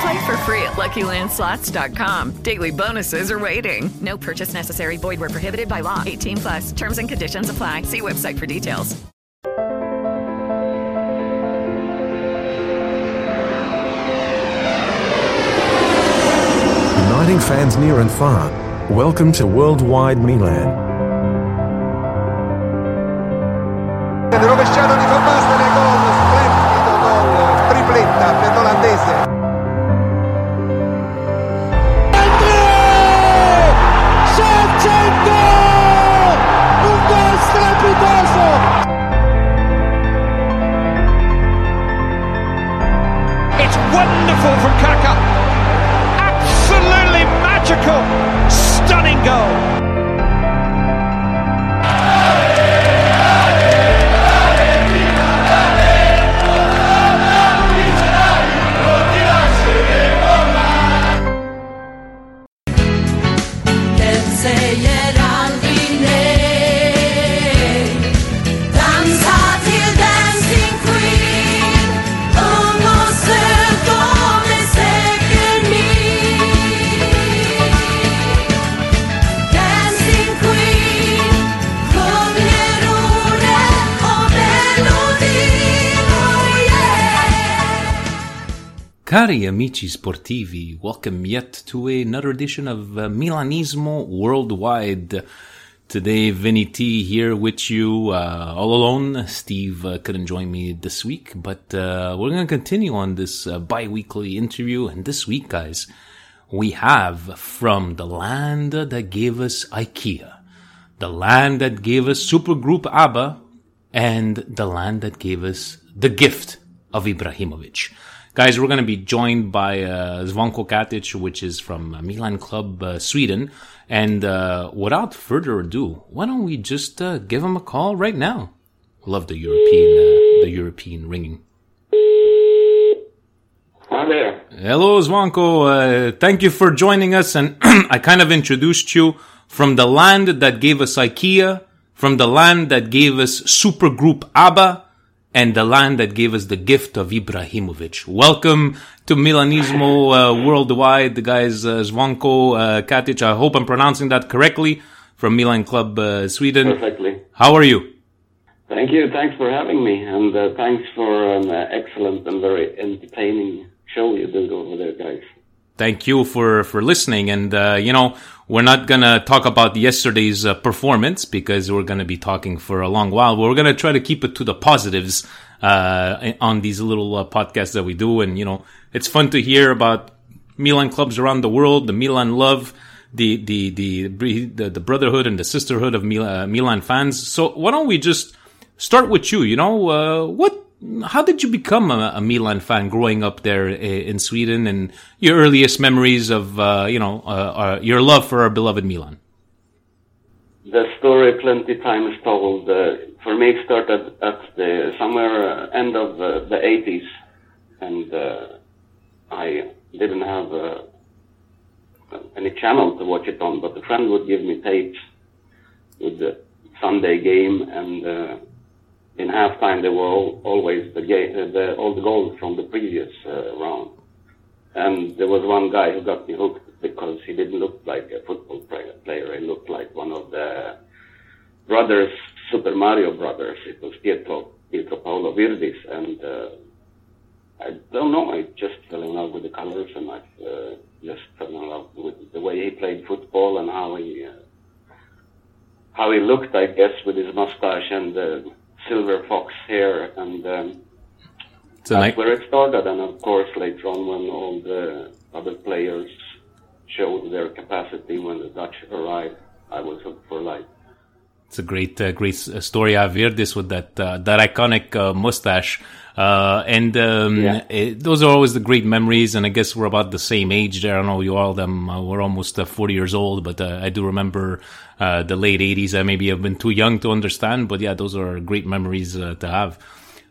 Play for free at LuckyLandSlots.com. Daily bonuses are waiting. No purchase necessary. Void where prohibited by law. 18 plus. Terms and conditions apply. See website for details. Uniting fans near and far. Welcome to Worldwide Milan. Cari amici sportivi, welcome yet to another edition of uh, Milanismo Worldwide. Today, Vinny T here with you, uh, all alone. Steve uh, couldn't join me this week, but uh, we're going to continue on this uh, bi-weekly interview. And this week, guys, we have from the land that gave us IKEA, the land that gave us Supergroup ABBA, and the land that gave us the gift of Ibrahimovic. Guys, we're going to be joined by uh, Zvonko Katic, which is from Milan Club uh, Sweden. And uh, without further ado, why don't we just uh, give him a call right now? Love the European, uh, the European ringing. Hi there. Hello, Zvonko. Uh, thank you for joining us. And I kind of introduced you from the land that gave us IKEA, from the land that gave us Supergroup ABBA, and the land that gave us the gift of Ibrahimovic. Welcome to Milanismo uh, Worldwide, the guys uh, Zvonko uh, Katic. I hope I'm pronouncing that correctly from Milan Club uh, Sweden. Perfectly. How are you? Thank you. Thanks for having me, and uh, thanks for an uh, excellent and very entertaining show you did over there, guys. Thank you for for listening. And uh, you know, we're not gonna talk about yesterday's uh, performance because we're gonna be talking for a long while. But we're gonna try to keep it to the positives uh, on these little uh, podcasts that we do. And you know, it's fun to hear about Milan clubs around the world, the Milan love, the the the the, the brotherhood and the sisterhood of Mil- Milan fans. So why don't we just start with you? You know, uh, what how did you become a, a Milan fan growing up there in Sweden and your earliest memories of, uh, you know, uh, uh, your love for our beloved Milan? The story plenty times told. Uh, for me, it started at the somewhere uh, end of uh, the 80s, and I didn't have any channel to watch it on, but a friend would give me tapes with the Sunday game, and in halftime there were all, always the, uh, the all the goals from the previous uh, round. And there was one guy who got me hooked because he didn't look like a football player. He looked like one of the brothers, Super Mario brothers. It was Pietro, Pietro Paolo Virdis. And uh, I don't know, I just fell in love with the colors and I uh, just fell in love with the way he played football and how he, uh, how he looked, I guess, with his mustache and Silver Fox here, and um, that's nice. where it started. And of course, later on, when all the other players showed their capacity when the Dutch arrived, I was hooked for life. It's a great, uh, great story. I've heard this with that uh, that iconic uh, mustache, uh, and um, Yeah. it, those are always the great memories. And I guess we're about the same age there. I don't know you all them. Uh, we're almost uh, forty years old, but uh, I do remember uh, the late '80s. I maybe have been too young to understand, but yeah, those are great memories uh, to have.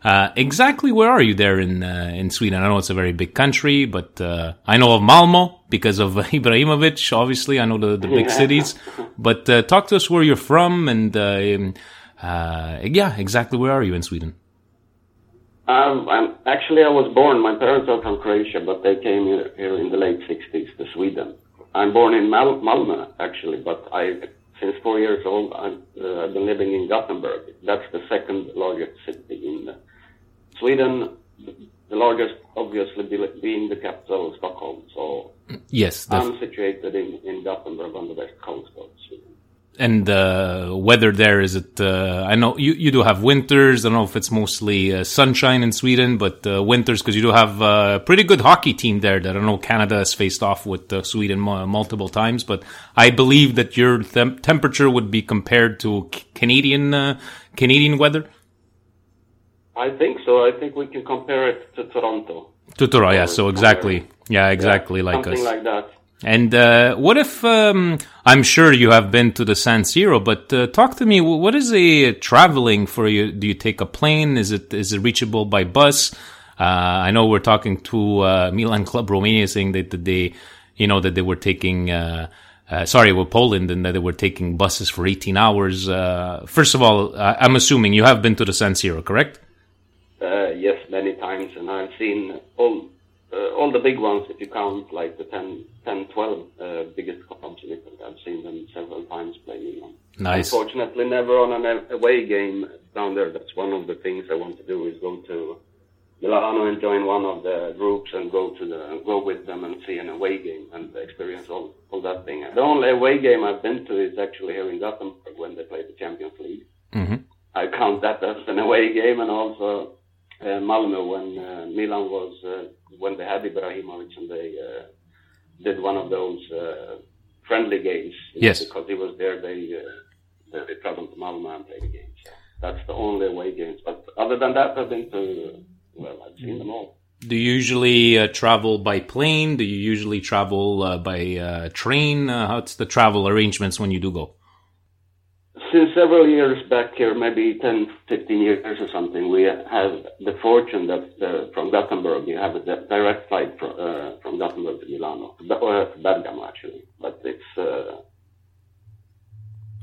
Uh, exactly where are you there in uh, in Sweden? I know it's a very big country, but uh, I know of Malmo because of Ibrahimovic. Obviously, I know the, the big Yeah. cities. But uh, talk to us where you're from, and uh, um, uh, yeah, exactly where are you in Sweden? Um, I'm actually I was born. My parents are from Croatia, but they came here, here in the late '60s to Sweden. I'm born in Mal- Malmö actually, but I since four years old I've, uh, I've been living in Gothenburg. That's the second largest city in uh, Sweden. The largest, obviously, being the capital, Stockholm. So Yes, I'm situated in, in Gothenburg on the west coast of Sweden. And uh, weather there is it? Uh, I know you, you do have winters. I don't know if it's mostly uh, sunshine in Sweden, but uh, winters because you do have uh, a pretty good hockey team there. That I know Canada has faced off with uh, Sweden mu- multiple times, but I believe that your temperature would be compared to C- Canadian uh, Canadian weather. I think so. I think we can compare it to Toronto. To Toronto, yeah. So exactly, yeah, exactly like Something us. like that. And uh, what if um, I'm sure you have been to the San Siro, but uh, talk to me. What is a traveling for you? Do you take a plane? Is it is it reachable by bus? Uh, I know we're talking to uh, Milan Club Romania, saying that, they, you know, that they were taking. Uh, uh, sorry, with Poland, and that they were taking buses for 18 hours. First of all, I'm assuming you have been to the San Siro, correct? Yes, many times, and I've seen all uh, all the big ones. If you count like the 10, 10 12 uh, biggest clubs in Italy, I've seen them several times play Milan. Nice. Unfortunately, never on an away game down there. That's one of the things I want to do is go to Milano and join one of the groups and go to the go with them and see an away game and experience all all that thing. The only away game I've been to is actually here in Gothenburg when they play the Champions League. Mm-hmm. I count that as an away game, and also uh, Malmö when uh, Milan was they had Ibrahimovic and they uh, did one of those uh, friendly games. you know, Yes. because he was there, they uh, they traveled to Malmö and played the game. So that's the only away games. But other than that, I've been to well, I've seen them all. Do you usually uh, travel by plane? Do you usually travel uh, by uh, train? Uh, how's the travel arrangements when you do go? Since several years back here, maybe 10, 15 years or something, we have the fortune that uh, from Gothenburg, you have a direct flight from, uh, from Gothenburg to Milano, or to Bergamo actually. But it's, uh,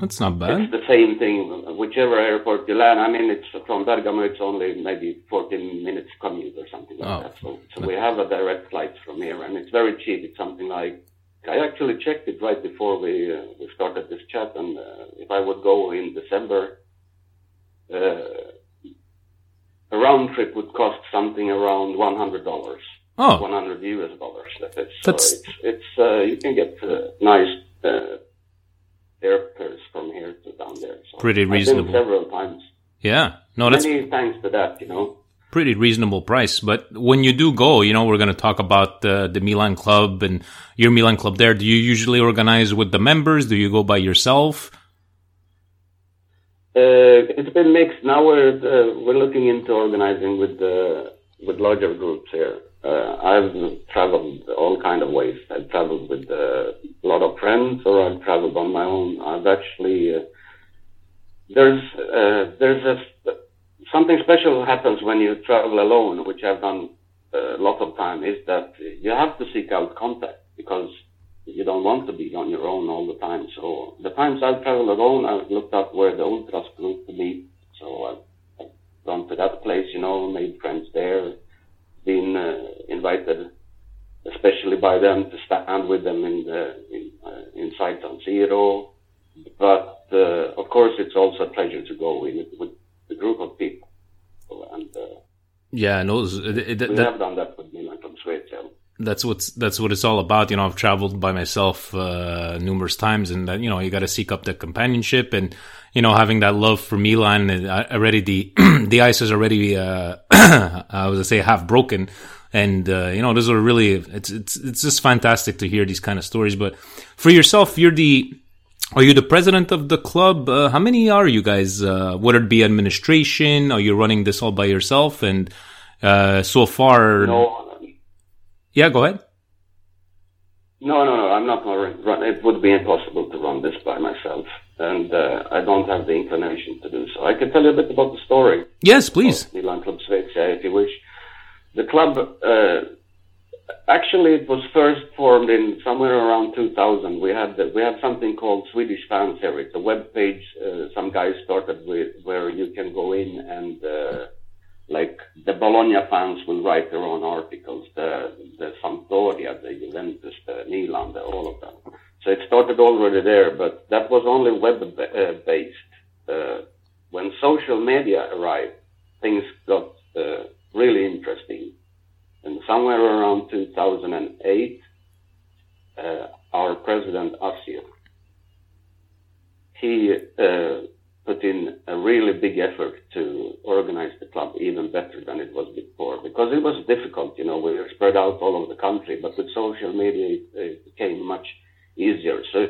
That's not bad. it's the same thing, whichever airport you land. I mean, it's from Bergamo, it's only maybe 14 minutes commute or something like Oh. that. So, so we have a direct flight from here, and it's very cheap. It's something like I actually checked it right before we uh, we started this chat, and uh, if I would go in December, uh, a round trip would cost something around one hundred dollars. Oh. one hundred US dollars. That is. That's- So it's it's uh, you can get uh, nice uh, airfares from here to down there. So Pretty reasonable. several times. Yeah, no, that's Many thanks to that, you know. Pretty reasonable price. But when you do go, you know, we're going to talk about uh, the Milan club and your Milan club there. Do you usually organize with the members? Do you go by yourself? Uh, it's been mixed. Now we're uh, we're looking into organizing with uh, with larger groups here. Uh, I've traveled all kind of ways. I've traveled with uh, a lot of friends, or I've traveled on my own. I've actually uh, there's uh, there's a something special happens when you travel alone, which I've done a lot of time. Is that you have to seek out contact because you don't want to be on your own all the time. So the times I've traveled alone, I've looked up where the ultras group to meet. So I've, I've gone to that place, you know, made friends there, been uh, invited, especially by them, to stand with them in the in, uh, inside San Siro. But uh, of course, it's also a pleasure to go in with a group of people, uh, Yeah, no, it- it- we that- have done that with Milan Svezia that's what's that's what it's all about. You know, I've traveled by myself uh, numerous times, and that you know you got to seek up the companionship and you know having that love for Milan. And already the the ice is already uh, I was to say half broken, and uh, you know those are really it's it's it's just fantastic to hear these kind of stories. But for yourself, you're the are you the president of the club? Uh, how many are you guys? Uh, would it be administration? Are you running this all by yourself? And uh, so far, No, yeah, go ahead. No, no, no. I'm not going to run. It would be impossible to run this by myself, and uh, I don't have the inclination to do so. I can tell you a bit about the story. Yes, please. Milan Club Svezia, if you wish. The club, uh, actually, it was first formed in somewhere around 2000. We had we had something called Swedish Fans here. It's a web page uh, some guys started with, where you can go in and uh, like the Bologna fans will write their own articles, the the Sampdoria, the Juventus, the Milan, the, all of them. So it started already there, but that was only web uh, based. Uh, when social media arrived, things got uh, really interesting. And somewhere around 2008, uh, our president Asir, he uh, put in a really big effort to organize the club even better than it was before because it was difficult. You know, we were spread out all over the country, but with social media, it, it became much easier. So,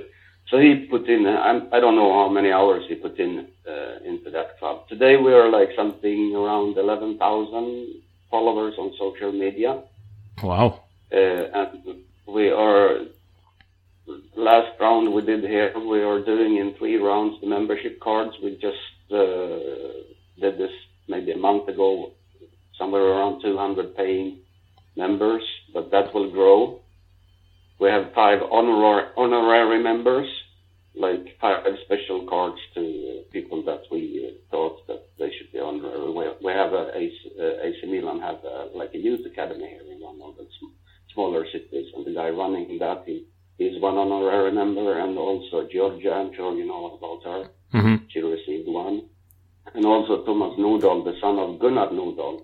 so he put in. I'm, I don't know how many hours he put in uh, into that club. Today we are like something around 11,000 followers on social media. Wow. Uh, and we are last round we did here. We are doing in three rounds the membership cards. We just uh, did this maybe a month ago, somewhere around 200 paying members, but that will grow. We have five honorar- honorary members, like five special cards to people that we uh, thought that they should be honorary. We, have a AC, uh, AC Milan have a, like a youth academy here in one of the smaller cities, and the guy running that he He's one honorary member, and also Georgia, I'm sure you know about her. Mhm. She received one. And also Thomas Nordahl, the son of Gunnar Nordahl.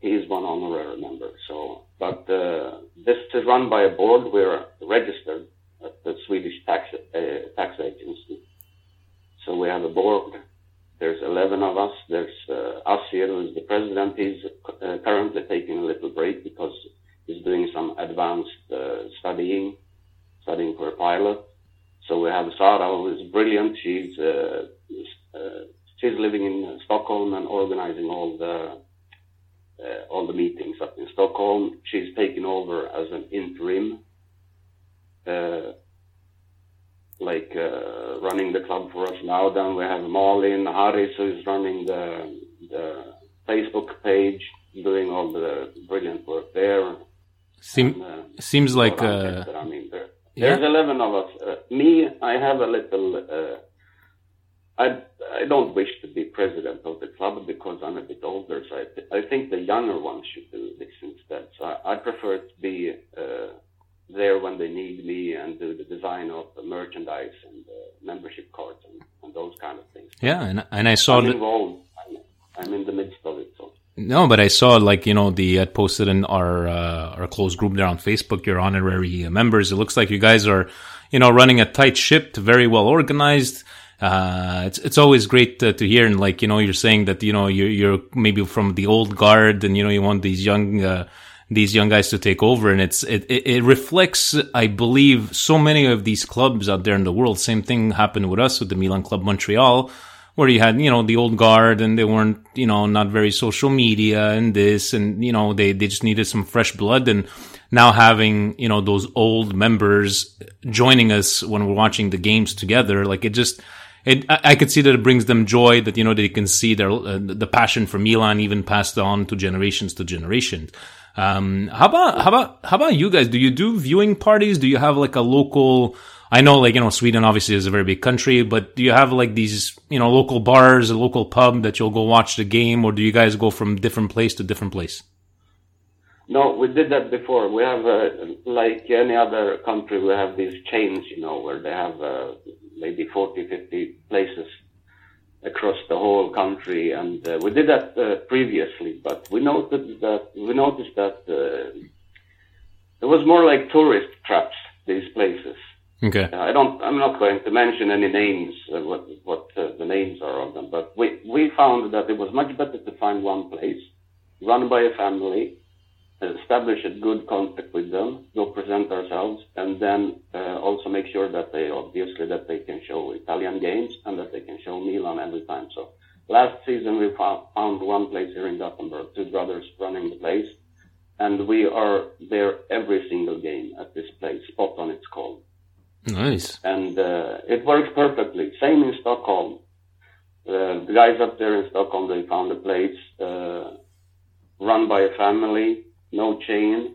He's one honorary member. So, but uh, this is run by a board. We're registered the Swedish tax uh, tax agency. So we have a board. There's 11 of us. There's uh, here. who is the president. He's uh, currently taking a little break because he's doing some advanced uh, studying, studying for a pilot. So we have Sara, who is brilliant. She's uh, uh, she's living in Stockholm and organizing all the uh, all the meetings up in Stockholm. She's taken over as an interim, uh, like uh, running the club for us now. Then we have Malin Harris, who is running the the Facebook page, doing all the brilliant work there. Seem, seems like uh, I mean, there, Yeah. there's 11 of us. Uh, me, I have a little. Uh, I I don't wish to be president of the club because I'm a bit older. So I, I think the younger ones should do this instead. So I, I prefer to be uh, there when they need me and do the design of the merchandise and uh, membership cards and, and those kind of things. yeah, and and I saw I'm involved. I'm, I'm in the midst of it. So. No, but I saw like you know the uh, posted in our uh, our closed group there on Facebook. Your honorary uh, members. It looks like you guys are you know running a tight ship, very well organized. Uh, it's it's always great uh, to hear and like you know you're saying that you know you're you're maybe from the old guard and you know you want these young uh, these young guys to take over and it's it, it it reflects I believe so many of these clubs out there in the world. Same thing happened with us with the Milan Club Montreal where you had, you know, the old guard and they weren't, you know, not very social media and this and, you know, they, they just needed some fresh blood and now having, you know, those old members joining us when we're watching the games together, like it just, it, I, could see that it brings them joy that, you know, they can see their, uh, the passion for Milan even passed on to generations to generations. Um, how about, how about, how about you guys? Do you do viewing parties? Do you have like a local, I know like, you know, Sweden obviously is a very big country, but do you have like these, you know, local bars, a local pub that you'll go watch the game or do you guys go from different place to different place? No, we did that before. We have, uh, like any other country, we have these chains, you know, where they have uh, maybe 40, 50 places across the whole country. And uh, we did that uh, previously, but we noted that we noticed that uh, it was more like tourist traps. These places. Okay. I don't. I'm not going to mention any names. Uh, what what uh, the names are of them. But we we found that it was much better to find one place, run by a family, establish a good contact with them, go present ourselves, and then uh, also make sure that they obviously that they can show Italian games and that they can show Milan every time. So last season we found, one place here in Gothenburg, two brothers running the place, and we are there every single game at this place. Spot on, it's called Nice. and uh, it works perfectly. Same in Stockholm. Uh, the guys up there in Stockholm, they found a place uh, run by a family, no chain,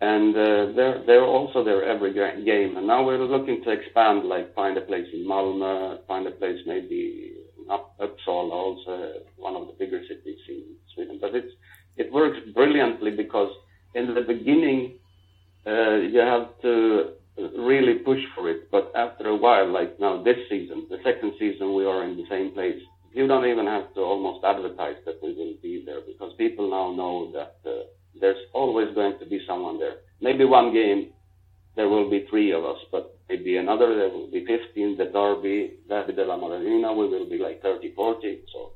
and uh, they're they're also there every game. And now we're looking to expand, like find a place in Malmö, find a place maybe up Uppsala, also one of the bigger cities in Sweden. But it's it works brilliantly because in the beginning uh, you have to really push for it. But after a while, like now this season, the second season, we are in the same place. You don't even have to almost advertise that we will be there because people now know that uh, there's always going to be someone there. Maybe one game there will be three of us, but maybe another there will be 15. The Derby, Derby della Madonnina, we will be like 30, 40. So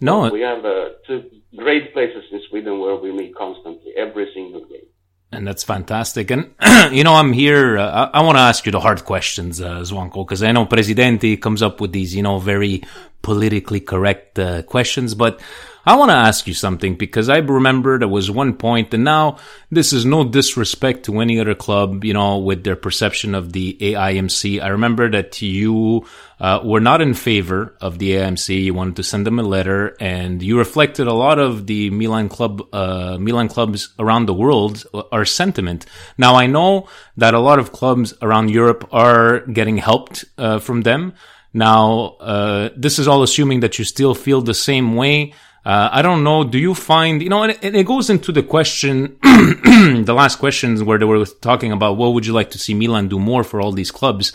No, we have uh, two great places in Sweden where we meet constantly, every single game. And that's fantastic. And, you know, I'm here. Uh, I, I want to ask you the hard questions, uh, Zwanko, because I know Presidente comes up with these, you know, very politically correct uh, questions. But I want to ask you something because I remember there was one point, and now this is no disrespect to any other club, you know, with their perception of the AIMC. I remember that you uh, were not in favor of the AIMC. You wanted to send them a letter, and you reflected a lot of the Milan club, uh, Milan clubs around the world, uh, our sentiment. Now I know that a lot of clubs around Europe are getting helped uh, from them. Now, uh, this is all assuming that you still feel the same way. Uh, I don't know. Do you find, you know, and it, it goes into the question, the last questions where they were talking about what would you like to see Milan do more for all these clubs?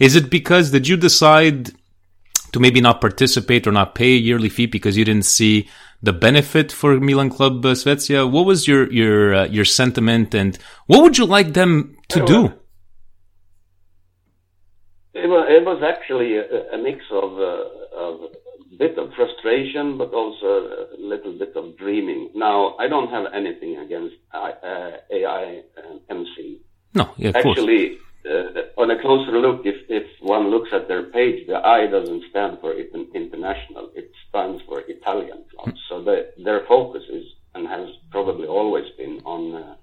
Is it because did you decide to maybe not participate or not pay a yearly fee because you didn't see the benefit for Milan Club uh, Svezia? What was your your uh, your sentiment and what would you like them to do? It was, it was actually a, a mix of, uh, of bit of frustration, but also a little bit of dreaming. Now, I don't have anything against uh, AI and MC. No, yeah. Actually, uh, on a closer look, if, if one looks at their page, the I doesn't stand for it- international. It stands for Italian clubs. So the, their focus is and has probably always been on uh,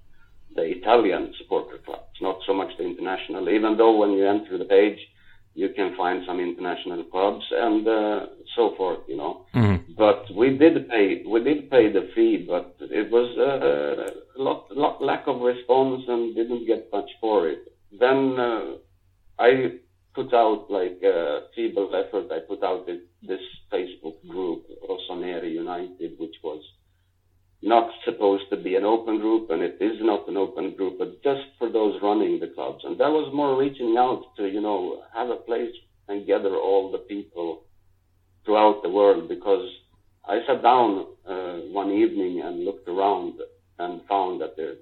the Italian supporter clubs, not so much the international. Even though when you enter the page, you can find some international clubs and uh, so forth, you know. But we did pay, we did pay the fee, but it was uh, a lot, lot lack of response and didn't get much for it. Then uh, I put out like a feeble effort. I put out this, this Facebook group, Rossoneri United, which was not supposed to be an open group, and it is not an open group, but just for those running the clubs. And that was more reaching out to, you know, have a place and gather all the people throughout the world because I sat down uh, one evening and looked around and found that there are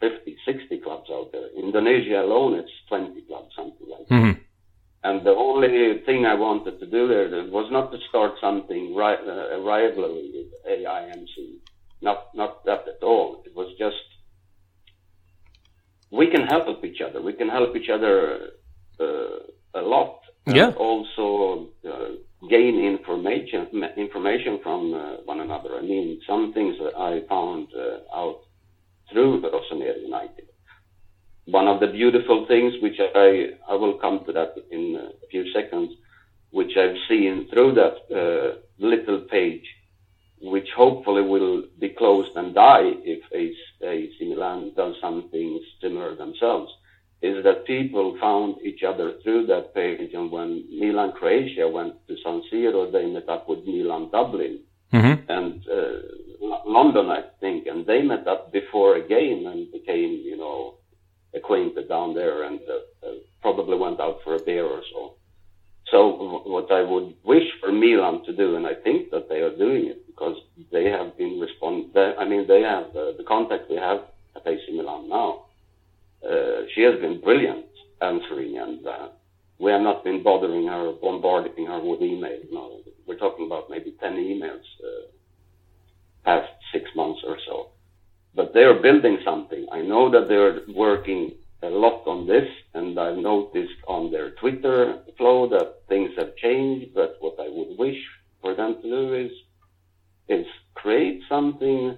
50, 60 clubs out there. Indonesia alone, it's 20 clubs, something like that. Mhm. And the only thing I wanted to do there was not to start something ri- uh, a rivalry with AIMC. Not not that at all. It was just we can help each other. We can help each other uh, a lot. and Yeah. Also uh, gain information information from uh, one another. I mean, some things that I found uh, out through the Rossoneri United one of the beautiful things, which I, I will come to that in a few seconds, which I've seen through that uh, little page, which hopefully will be closed and die if AC Milan does something similar themselves, is that people found each other through that page. And when Milan Croatia went to San Siro, they met up with Milan Dublin Mhm. and uh, London, I think, and they met up before a game and became, you know, acquainted down there and uh, uh, probably went out for a beer or so. So w- what I would wish for Milan to do, and I think that they are doing it because they have been respond. They, I mean, they have uh, the contact we have at AC Milan now she has been brilliant answering, and uh, we have not been bothering her, bombarding her with emails. No, we're talking about maybe 10 emails uh, past six months or so. But they are building something. I know that they're working a lot on this, and I've noticed on their Twitter flow that things have changed. But what I would wish for them to do is is create something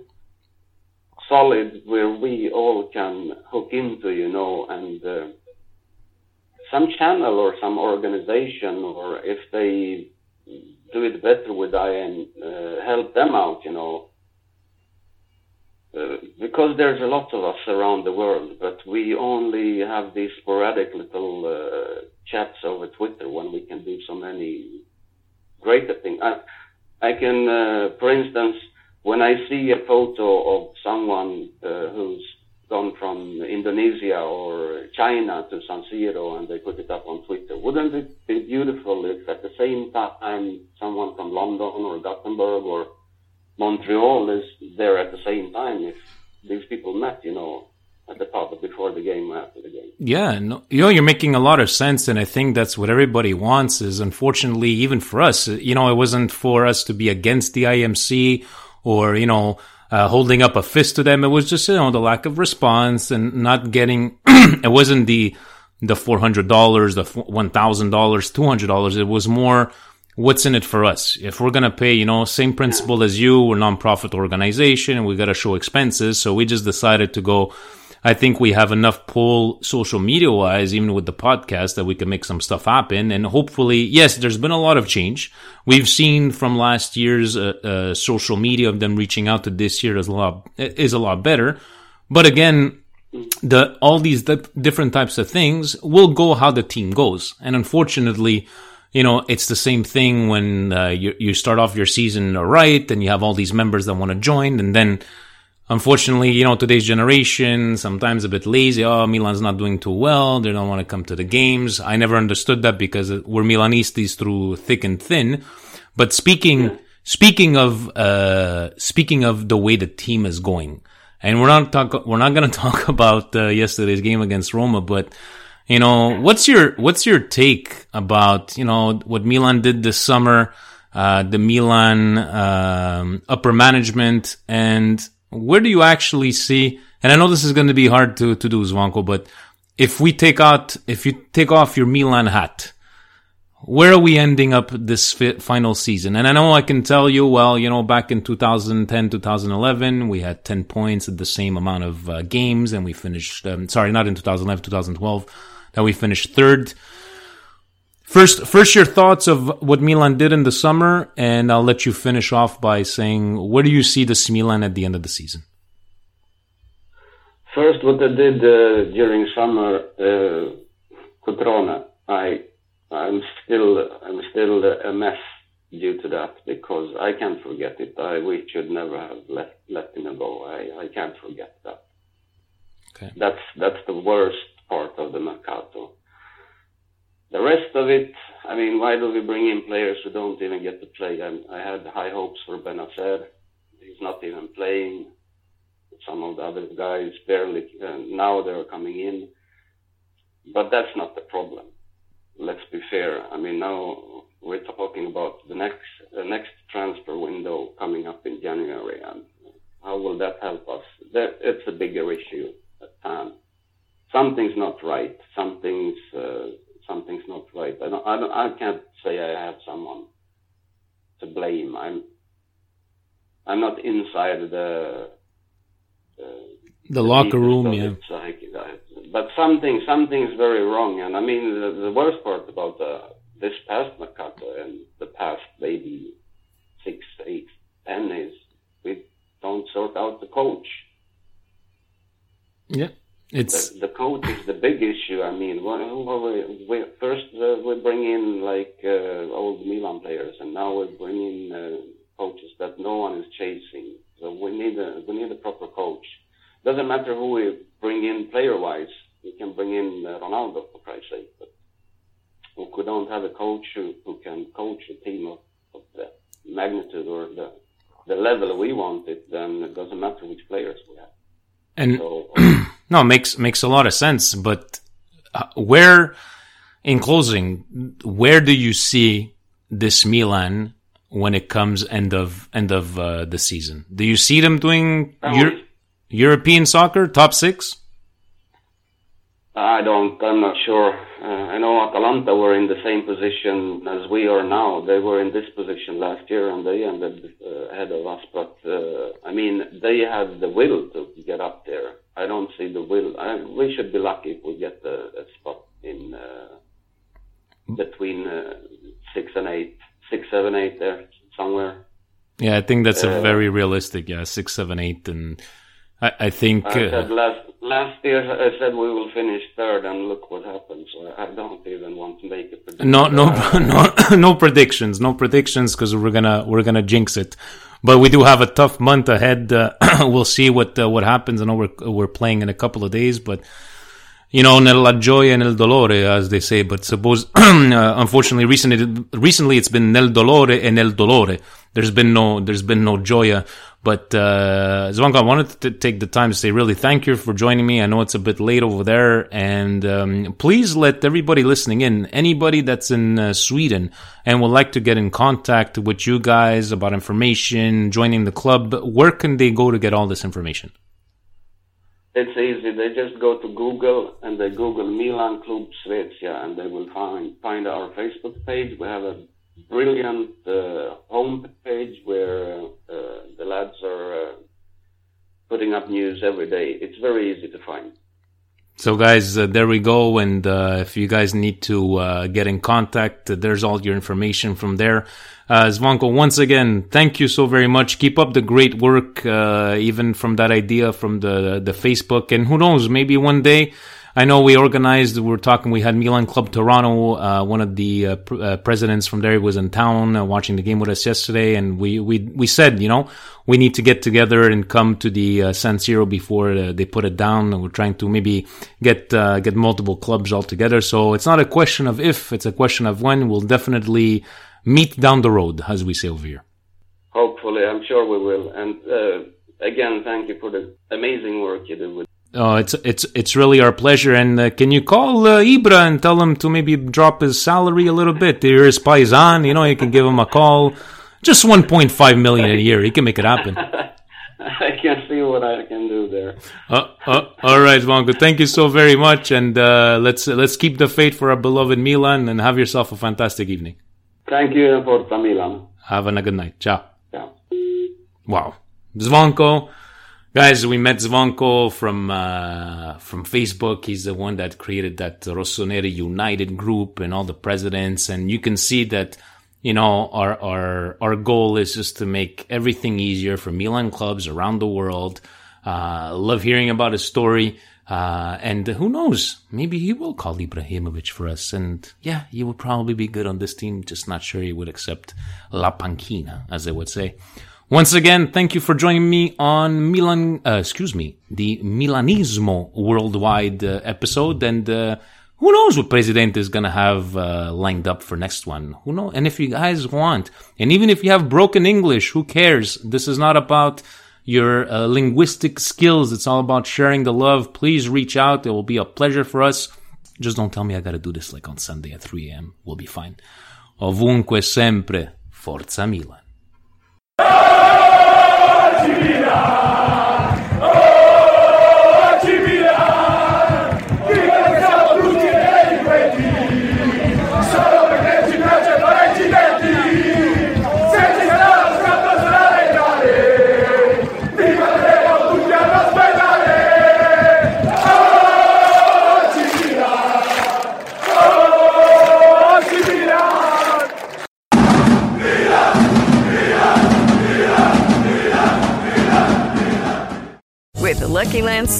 solid where we all can hook into, you know, and uh, some channel or some organization, or if they do it better with I and uh, help them out, you know. Because there's a lot of us around the world, but we only have these sporadic little uh, chats over Twitter when we can do so many greater things. I, I can, uh, for instance, when I see a photo of someone uh, who's gone from Indonesia or China to San Siro and they put it up on Twitter, wouldn't it be beautiful if at the same time someone from London or Gothenburg or Montreal is there at the same time if these people met, you know, at the pub before the game after the game. Yeah, no, you know, you're making a lot of sense, and I think that's what everybody wants. Is unfortunately, even for us, you know, it wasn't for us to be against the IMC or you know uh, holding up a fist to them. It was just you know the lack of response and not getting. it wasn't the the four hundred dollars, the one thousand dollars, two hundred dollars. It was more what's in it for us. If we're gonna pay, you know, same principle as you, we're nonprofit organization and we gotta show expenses. So we just decided to go. I think we have enough pull social media wise, even with the podcast, that we can make some stuff happen. And hopefully, yes, there's been a lot of change. We've seen from last year's uh, uh, social media of them reaching out to this year is a lot is a lot better. But again, the all these di- different types of things will go how the team goes. And unfortunately, you know, it's the same thing when uh, you you start off your season right, and you have all these members that want to join, and then unfortunately, you know, today's generation sometimes a bit lazy. Oh, Milan's not doing too well. They don't want to come to the games. I never understood that because we're Milanistas through thick and thin. But speaking speaking of uh, speaking of the way the team is going, and we're not talk we're not going to talk about uh, yesterday's game against Roma, but you know, what's your what's your take about you know what Milan did this summer? Uh, the Milan um, upper management and where do you actually see? And I know this is going to be hard to to do, Zwanko, but if we take out, if you take off your Milan hat, where are we ending up this final season? And I know I can tell you, well, you know, back in 2010, 2011, we had 10 points at the same amount of uh, games, and we finished. Um, sorry, not in 2011, 2012, that we finished third. First, first, your thoughts of what Milan did in the summer, and I'll let you finish off by saying where do you see this Milan at the end of the season? First, what I did uh, during summer, uh, Cutrone, I, I'm still, I'm still a mess due to that because I can't forget it. I we should never have let let him go. I, I can't forget that. Okay. That's that's the worst part of the mercato. The rest of it, I mean, why do we bring in players who don't even get to play? I, I had high hopes for Bennacer. He's not even playing. Some of the other guys barely. Uh, now they're coming in, but that's not the problem. Let's be fair. I mean, now we're talking about the next the next transfer window coming up in January, and how will that help us? That it's a bigger issue at hand. Something's not right. Something's uh, something's not right. I don't, I don't, I can't say I have someone to blame. I'm, I'm not inside the, uh, The locker room, yeah. like, uh, but something, something's very wrong. And I mean, the, the worst part about the, this past Mercato and the past maybe six, eight, ten is we don't sort out the coach. Yeah, it's the, the coach is the big issue. I mean, we, we, first uh, we bring in like uh, old Milan players, and now we bring in uh, coaches that no one is chasing. So we need a we need a proper coach. Doesn't matter who we bring in player wise. We can bring in uh, Ronaldo for Christ's sake, but if we don't have a coach who, who can coach a team of, of the magnitude or the the level we want it, then it doesn't matter which players we have. And no, makes makes a lot of sense. But uh, where, in closing, where do you see this Milan when it comes end of end of uh, the season? Do you see them doing Euro- European soccer top six? I don't. I'm not sure. Uh, I know Atalanta were in the same position as we are now. They were in this position last year, and they ended uh, ahead of us. But uh, I mean, they had the will to get up. I don't see the will. I, we should be lucky if we get a, a spot in uh, between uh, six and eight, six, seven, eight there somewhere. Yeah, I think that's a Uh, very realistic. Yeah, six, seven, eight, and I, I think. I uh, said last last year I said we will finish third, and look what happened. So I don't even want to make a prediction. No, no, no, no predictions. No predictions because we're gonna we're gonna jinx it. But we do have a tough month ahead. Uh, we'll see what uh, what happens. I know we're we're playing in a couple of days, but you know, nella gioia nel dolore, as they say. But suppose, uh, unfortunately, recently recently it's been nel dolore e nel dolore. There's been no there's been no joya. But uh, Zvanko, I wanted to take the time to say really thank you for joining me. I know it's a bit late over there, and um, please let everybody listening in, anybody that's in uh, Sweden and would like to get in contact with you guys about information, joining the club, where can they go to get all this information? It's easy. They just go to Google and they Google Milan Club Svezia, and they will find find our Facebook page. We have a brilliant uh, home page where uh, the lads are uh, putting up news every day. It's very easy to find. So, guys, uh, there we go. And uh, if you guys need to uh, get in contact, uh, there's all your information from there. Uh, Zvanko, once again, thank you so very much. Keep up the great work, even from that idea from the the Facebook. And who knows, maybe one day. I know we organized. We were talking. We had Milan Club Toronto. Uh, one of the uh, pr- uh, presidents from there was in town uh, watching the game with us yesterday, and we we we said, you know, we need to get together and come to the uh, San Siro before uh, they put it down. And we're trying to maybe get get multiple clubs all together. So it's not a question of if; it's a question of when. We'll definitely meet down the road, as we say over here. Hopefully, I'm sure we will. And again, thank you for the amazing work you do with. Oh, it's it's it's really our pleasure. And uh, can you call uh, Ibra and tell him to maybe drop his salary a little bit? Here's Paisan, you know, you can give him a call. Just 1.5 million a year. He can make it happen. I can see what I can do there. Uh, uh, all right, Vanko. Thank you so very much, and uh, let's let's keep the faith for our beloved Milan, and have yourself a fantastic evening. Thank you, for Milan. Have a good night. Ciao. Ciao. Wow, Zvonko. Guys, we met Zvonko from uh, from Facebook. He's the one that created that Rossoneri United group and all the presidents. And you can see that, you know, our our our goal is just to make everything easier for Milan clubs around the world. Uh, love hearing about his story. Uh, and who knows? Maybe he will call Ibrahimovic for us. And yeah, he would probably be good on this team. Just not sure he would accept La Panchina, as they would say. Once again, thank you for joining me on Milan, uh, excuse me, the Milanismo worldwide uh, episode. And uh, who knows what Presidente is going to have uh, lined up for next one? Who knows? And if you guys want, and even if you have broken English, who cares? This is not about your uh, linguistic skills. It's all about sharing the love. Please reach out. It will be a pleasure for us. Just don't tell me I got to do this like on Sunday at 3 a.m. We'll be fine. Ovunque sempre, Forza Milan. With